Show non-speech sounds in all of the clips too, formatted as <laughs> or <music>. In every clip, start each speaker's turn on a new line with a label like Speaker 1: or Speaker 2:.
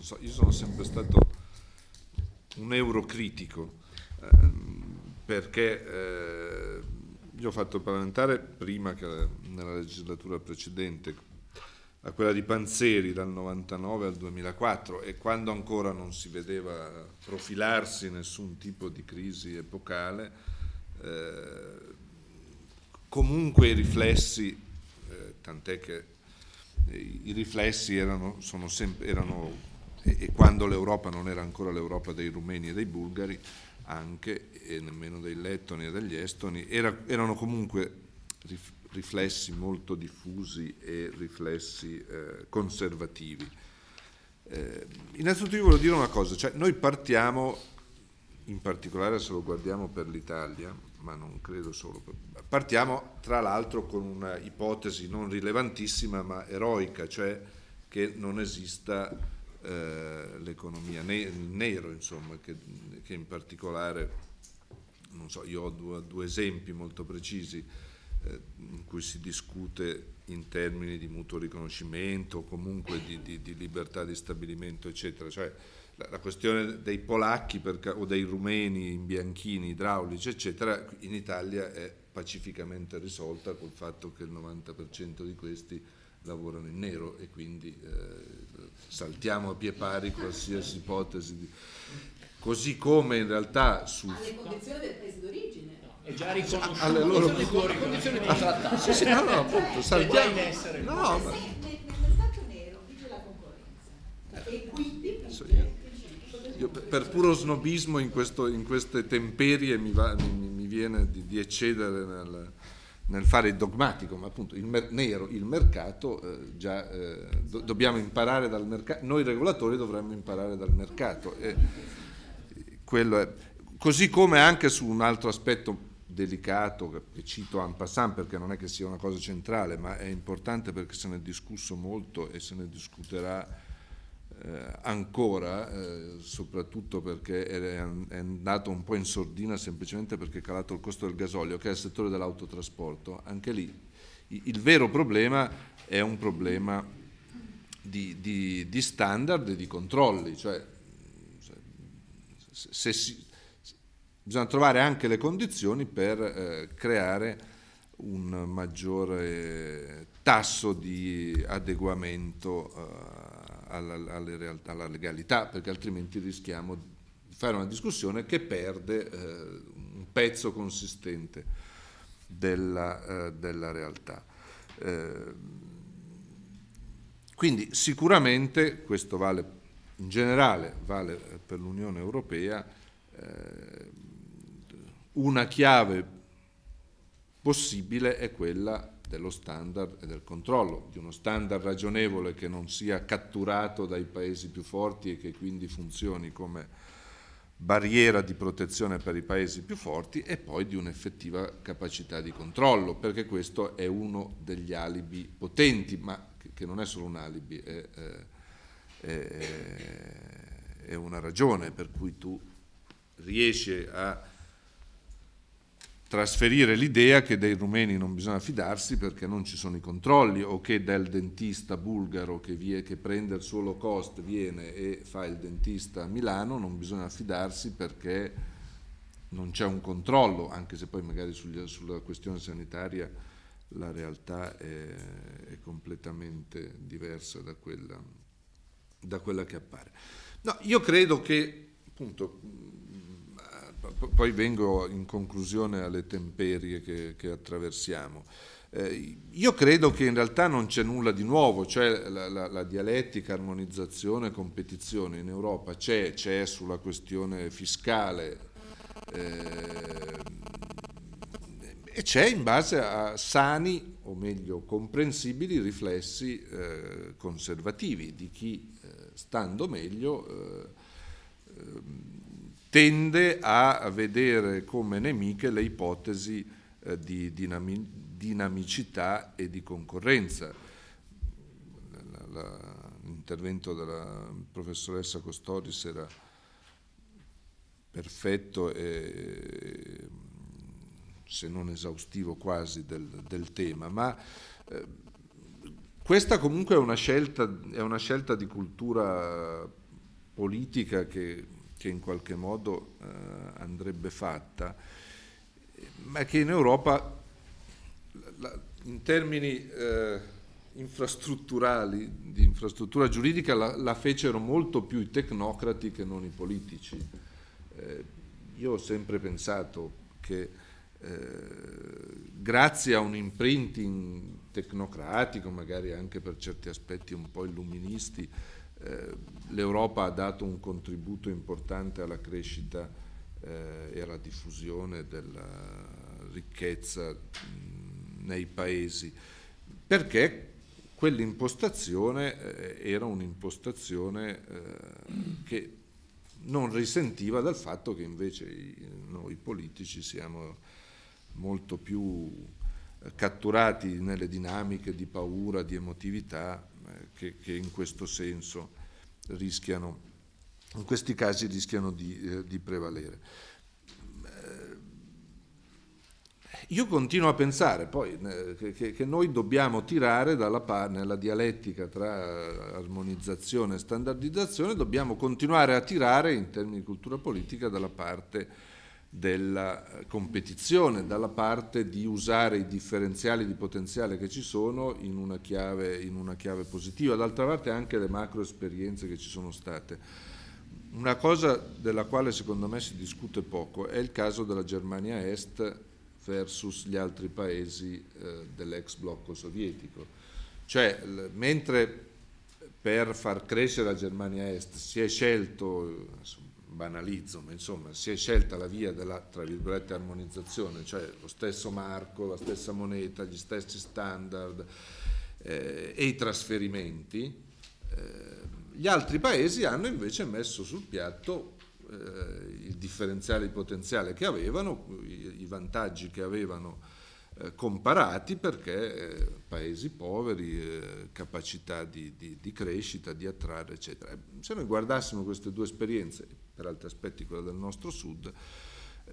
Speaker 1: so, io sono sempre stato un eurocritico, ehm, perché eh, io ho fatto parlamentare prima che nella legislatura precedente, a quella di Panzeri dal 99 al 2004 e quando ancora non si vedeva profilarsi nessun tipo di crisi epocale, eh, comunque i riflessi, eh, tant'è che i riflessi erano, sempre, erano e, e, quando l'Europa non era ancora l'Europa dei rumeni e dei bulgari, anche, e nemmeno dei lettoni e degli estoni, era, erano comunque riflessi molto diffusi e riflessi eh, conservativi. Eh, innanzitutto io voglio dire una cosa, cioè noi partiamo, in particolare se lo guardiamo per l'Italia, ma non credo solo, per, partiamo tra l'altro con una ipotesi non rilevantissima ma eroica, cioè che non esista eh, l'economia ne- nero, insomma, che, che, in particolare, non so, io ho due, due esempi molto precisi eh, in cui si discute in termini di mutuo riconoscimento o comunque di, di, di libertà di stabilimento, eccetera. Cioè, la, la questione dei polacchi per, o dei rumeni in bianchini idraulici, eccetera, in Italia è pacificamente risolta col fatto che il 90% di questi lavorano in nero e quindi eh, saltiamo a pie pari qualsiasi ipotesi. Di... Così come in realtà su...
Speaker 2: Alle condizioni del paese d'origine
Speaker 3: è già riconosciuto
Speaker 1: alle loro
Speaker 3: condizioni di trattato.
Speaker 1: Sì, sì, no, no, appunto, saltiamo. No,
Speaker 2: ma... nel, nel mercato nero vige la concorrenza e quindi vige
Speaker 1: io, per puro snobismo in, questo, in queste temperie mi, va, mi, mi viene di, di eccedere nel, nel, fare il dogmatico, ma appunto il mer- nero, il mercato, eh, già eh, do, dobbiamo imparare dal mercato, noi regolatori dovremmo imparare dal mercato. Così come anche su un altro aspetto delicato, che cito en passant perché non è che sia una cosa centrale, ma è importante perché se ne è discusso molto e se ne discuterà eh, ancora, eh, soprattutto perché è, è, andato un po' in sordina semplicemente perché è calato il costo del gasolio, che è il settore dell'autotrasporto. Anche lì il, vero problema è un problema di, di, di standard e di controlli, cioè se si, bisogna trovare anche le condizioni per eh, creare un maggiore tasso di adeguamento eh, alla, alla, realtà, alla legalità, perché altrimenti rischiamo di fare una discussione che perde eh, un pezzo consistente della, eh, della realtà. Eh, quindi sicuramente questo vale in generale, vale per l'Unione Europea, eh, una chiave possibile è quella dello standard e del controllo, di uno standard ragionevole che non sia catturato dai paesi più forti e che quindi funzioni come barriera di protezione per i paesi più forti e poi di un'effettiva capacità di controllo, perché questo è uno degli alibi potenti, ma che non è solo un alibi, è, è, è una ragione per cui tu riesci a trasferire l'idea che dei rumeni non bisogna fidarsi perché non ci sono i controlli o che del dentista bulgaro che, vie, che prende il suo low cost viene e fa il dentista a Milano non bisogna fidarsi perché non c'è un controllo, anche se poi magari sugli, sulla questione sanitaria la realtà è, è completamente diversa da quella, da quella che appare. No, io credo che appunto poi vengo in conclusione alle temperie che, che attraversiamo. Eh, io credo che in realtà non c'è nulla di nuovo, cioè la, la, la dialettica, armonizzazione, competizione in Europa c'è, c'è sulla questione fiscale eh, e c'è in base a sani, o meglio comprensibili, riflessi eh, conservativi di chi, eh, stando meglio, eh, ehm, tende a vedere come nemiche le ipotesi eh, di dinami- dinamicità e di concorrenza. La, la, l'intervento della professoressa Costodis era perfetto e se non esaustivo quasi del, del tema, ma eh, questa comunque è una scelta, è una scelta di cultura politica che, che in qualche modo eh, andrebbe fatta, ma che in Europa la, in termini eh, infrastrutturali, di infrastruttura giuridica, la, la, fecero molto più i tecnocrati che non i politici. Eh, io ho sempre pensato che eh, grazie a un imprinting tecnocratico, magari anche per certi aspetti un po' illuministi, eh, l'Europa ha dato un contributo importante alla crescita eh, e alla diffusione della ricchezza mh, nei paesi, perché quell'impostazione eh, era un'impostazione eh, che non risentiva dal fatto che invece noi politici siamo molto più eh, catturati nelle dinamiche di paura, di emotività che, che, in questo senso rischiano, in questi casi rischiano di, eh, di prevalere. Eh, io continuo a pensare poi eh, che, che noi dobbiamo tirare dalla parte, nella dialettica tra armonizzazione e standardizzazione, dobbiamo continuare a tirare in termini di cultura politica dalla parte della competizione, dalla parte di usare i differenziali di potenziale che ci sono in una chiave, in una chiave positiva, d'altra parte anche le macro esperienze che ci sono state. Una cosa della quale secondo me si discute poco è il caso della Germania Est versus gli altri paesi eh, dell'ex blocco sovietico. Cioè, mentre per far crescere la Germania Est si è scelto, banalizzo, ma insomma si è scelta la via della tra virgolette armonizzazione, cioè lo stesso marco, la stessa moneta, gli stessi standard eh, e i trasferimenti. Eh, gli altri paesi hanno invece messo sul piatto eh, il differenziale di potenziale che avevano, i, i vantaggi che avevano eh, comparati perché eh, paesi poveri, eh, capacità di, di, di, crescita, di attrarre, eccetera. Se noi guardassimo queste due esperienze, per altri aspetti quella del nostro sud,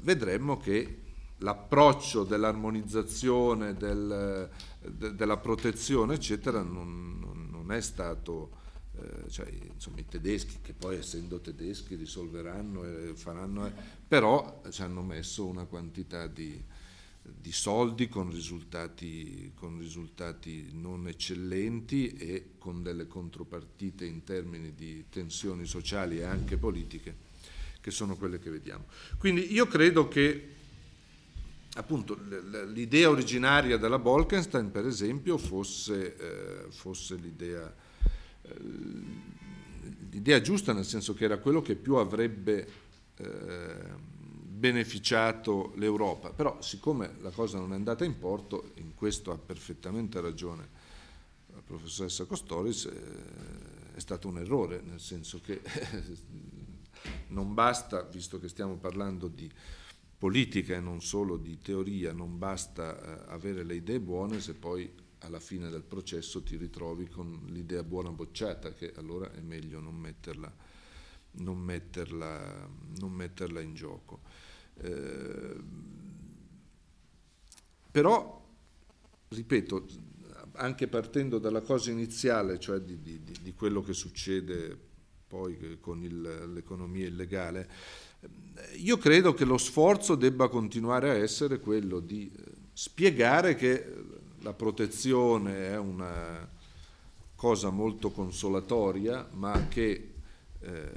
Speaker 1: vedremmo che l'approccio dell'armonizzazione, del, de, della protezione, eccetera, non, non, non è stato... Eh, cioè, insomma, i tedeschi, che poi essendo tedeschi risolveranno e faranno, eh, però ci hanno messo una quantità di, di soldi con risultati, con risultati, non eccellenti e con delle contropartite in termini di tensioni sociali e anche politiche che sono quelle che vediamo. Quindi io credo che appunto l'idea originaria della Bolkenstein per esempio fosse, eh, fosse l'idea, eh, l'idea, giusta nel senso che era quello che più avrebbe eh, beneficiato l'Europa, però siccome la cosa non è andata in porto, in questo ha perfettamente ragione la professoressa Costoris, eh, è stato un errore, nel senso che non basta, visto che stiamo parlando di politica e non solo di teoria, non basta eh, avere le idee buone se poi alla fine del processo ti ritrovi con l'idea buona bocciata, che allora è meglio non metterla, non metterla, non metterla in gioco. Eh, però, ripeto, anche partendo dalla cosa iniziale, cioè di, di, di quello che succede poi con il, l'economia illegale, eh, io credo che lo sforzo debba continuare a essere quello di eh, spiegare che la protezione è una cosa molto consolatoria, ma che eh,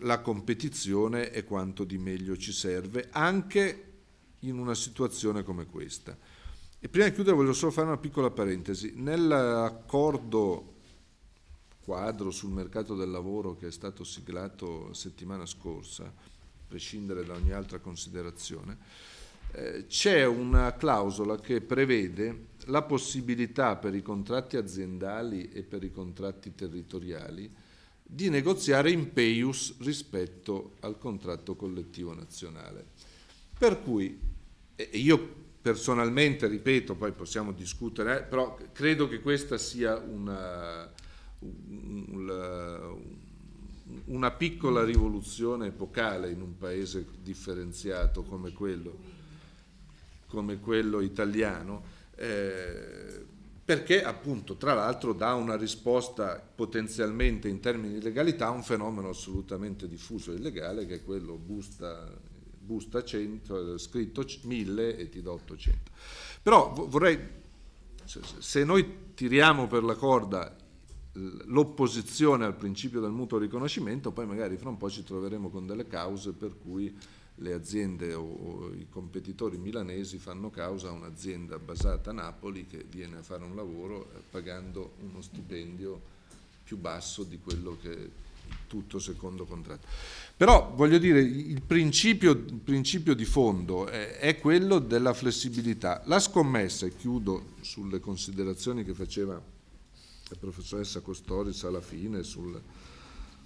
Speaker 1: la competizione è quanto di meglio ci serve, anche in una situazione come questa. E prima di chiudere voglio solo fare una piccola parentesi. Nell'accordo quadro sul mercato del lavoro che è stato siglato settimana scorsa, a prescindere da ogni altra considerazione, eh, c'è una clausola che prevede la possibilità per i contratti aziendali e per i contratti territoriali di negoziare in peius rispetto al contratto collettivo nazionale. Per cui io personalmente, ripeto, poi possiamo discutere, eh, però credo che questa sia una, una, una piccola rivoluzione epocale in un paese differenziato come quello, come quello italiano. Eh, perché appunto tra l'altro dà una risposta potenzialmente in termini di legalità a un fenomeno assolutamente diffuso e illegale che è quello busta, busta 100, scritto 1000 e ti do 800. Però vorrei, se noi tiriamo per la corda l'opposizione al principio del mutuo riconoscimento, poi magari fra un po' ci troveremo con delle cause per cui le aziende o, o, i competitori milanesi fanno causa a un'azienda basata a Napoli che viene a fare un lavoro eh, pagando uno stipendio più basso di quello che tutto secondo contratto. Però voglio dire, il principio, il principio di fondo è, è, quello della flessibilità. La scommessa, e chiudo sulle considerazioni che faceva la professoressa Costoris alla fine sul,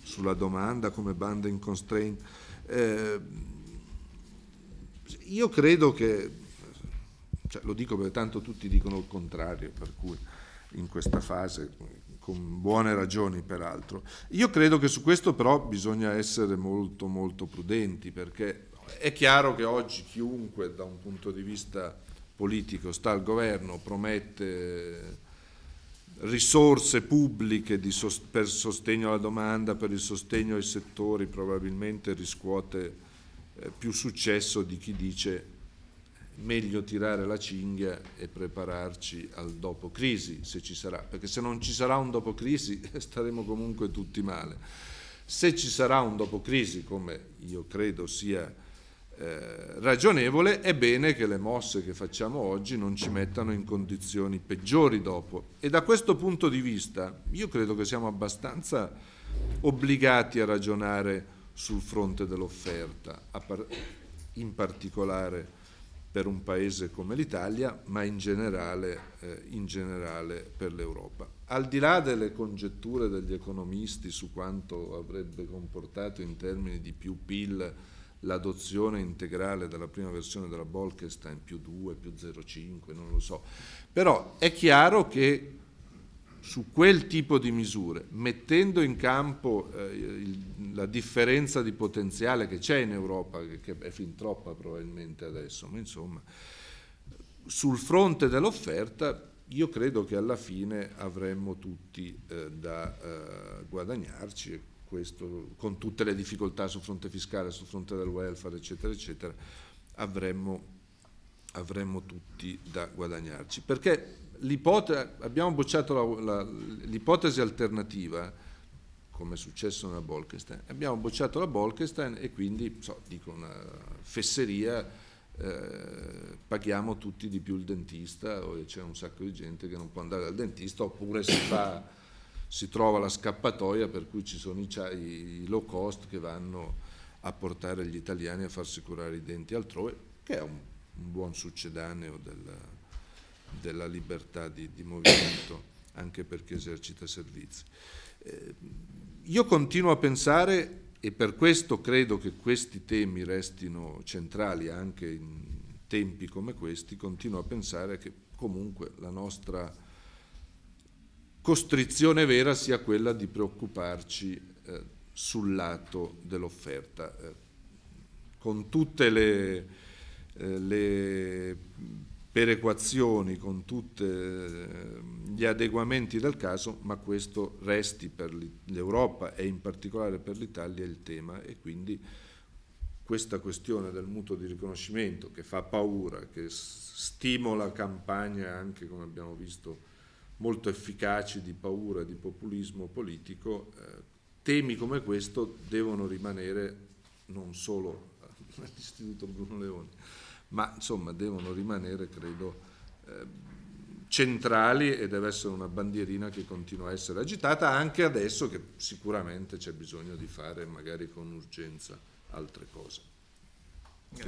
Speaker 1: sulla domanda come banda in constraint, eh, io credo che, cioè, lo dico perché tanto tutti dicono il contrario, per cui in questa fase, con buone ragioni peraltro, io credo che su questo però bisogna essere molto molto prudenti perché è chiaro che oggi chiunque da un punto di vista politico sta al governo, promette risorse pubbliche sos- per sostegno alla domanda, per il sostegno ai settori, probabilmente riscuote più successo di chi dice meglio tirare la cinghia e prepararci al dopo crisi, se ci sarà, perché se non ci sarà un dopo crisi <laughs> staremo comunque tutti male. Se ci sarà un dopo crisi, come io credo sia eh, ragionevole, è bene che le mosse che facciamo oggi non ci mettano in condizioni peggiori dopo. E da questo punto di vista io credo che siamo abbastanza obbligati a ragionare sul fronte dell'offerta, in particolare per un paese come l'Italia, ma in generale, eh, in generale per l'Europa. Al di là delle congetture degli economisti su quanto avrebbe comportato in termini di più PIL l'adozione integrale della prima versione della Bolkestein più 2, più 0,5, non lo so, però è chiaro che su quel tipo di misure, mettendo in campo eh, il, la differenza di potenziale che c'è in Europa, che, che, è fin troppa probabilmente adesso, ma insomma, sul fronte dell'offerta io credo che alla fine avremmo tutti eh, da eh, guadagnarci, questo, con tutte le difficoltà sul fronte fiscale, sul fronte del welfare, eccetera, eccetera, avremmo, avremmo tutti da guadagnarci. Perché abbiamo bocciato la, la, l'ipotesi alternativa, come è successo nella Bolkestein, abbiamo bocciato la Bolkestein e quindi, so, dico una fesseria, eh, paghiamo tutti di più il dentista o c'è un sacco di gente che non può andare dal dentista oppure si, fa, si trova la scappatoia per cui ci sono i, i low cost che vanno a portare gli italiani a farsi curare i denti altrove, che è un, un buon succedaneo del, della libertà di, di movimento anche perché esercita servizi. Eh, io continuo a pensare, e per questo credo che questi temi restino centrali anche in tempi come questi, continuo a pensare che comunque la nostra costrizione vera sia quella di preoccuparci eh, sul lato dell'offerta, eh, con tutte le, eh, le perequazioni con tutti eh, gli adeguamenti del caso, ma questo resti per l'Europa e in particolare per l'Italia il tema e quindi questa questione del mutuo di riconoscimento che fa paura, che stimola campagne anche come abbiamo visto molto efficaci di paura di populismo politico, eh, temi come questo devono rimanere non solo <laughs> all'Istituto Bruno Leoni, ma insomma devono rimanere, credo, eh, centrali e deve essere una bandierina che continua a essere agitata anche adesso che sicuramente c'è bisogno di fare magari con urgenza altre cose.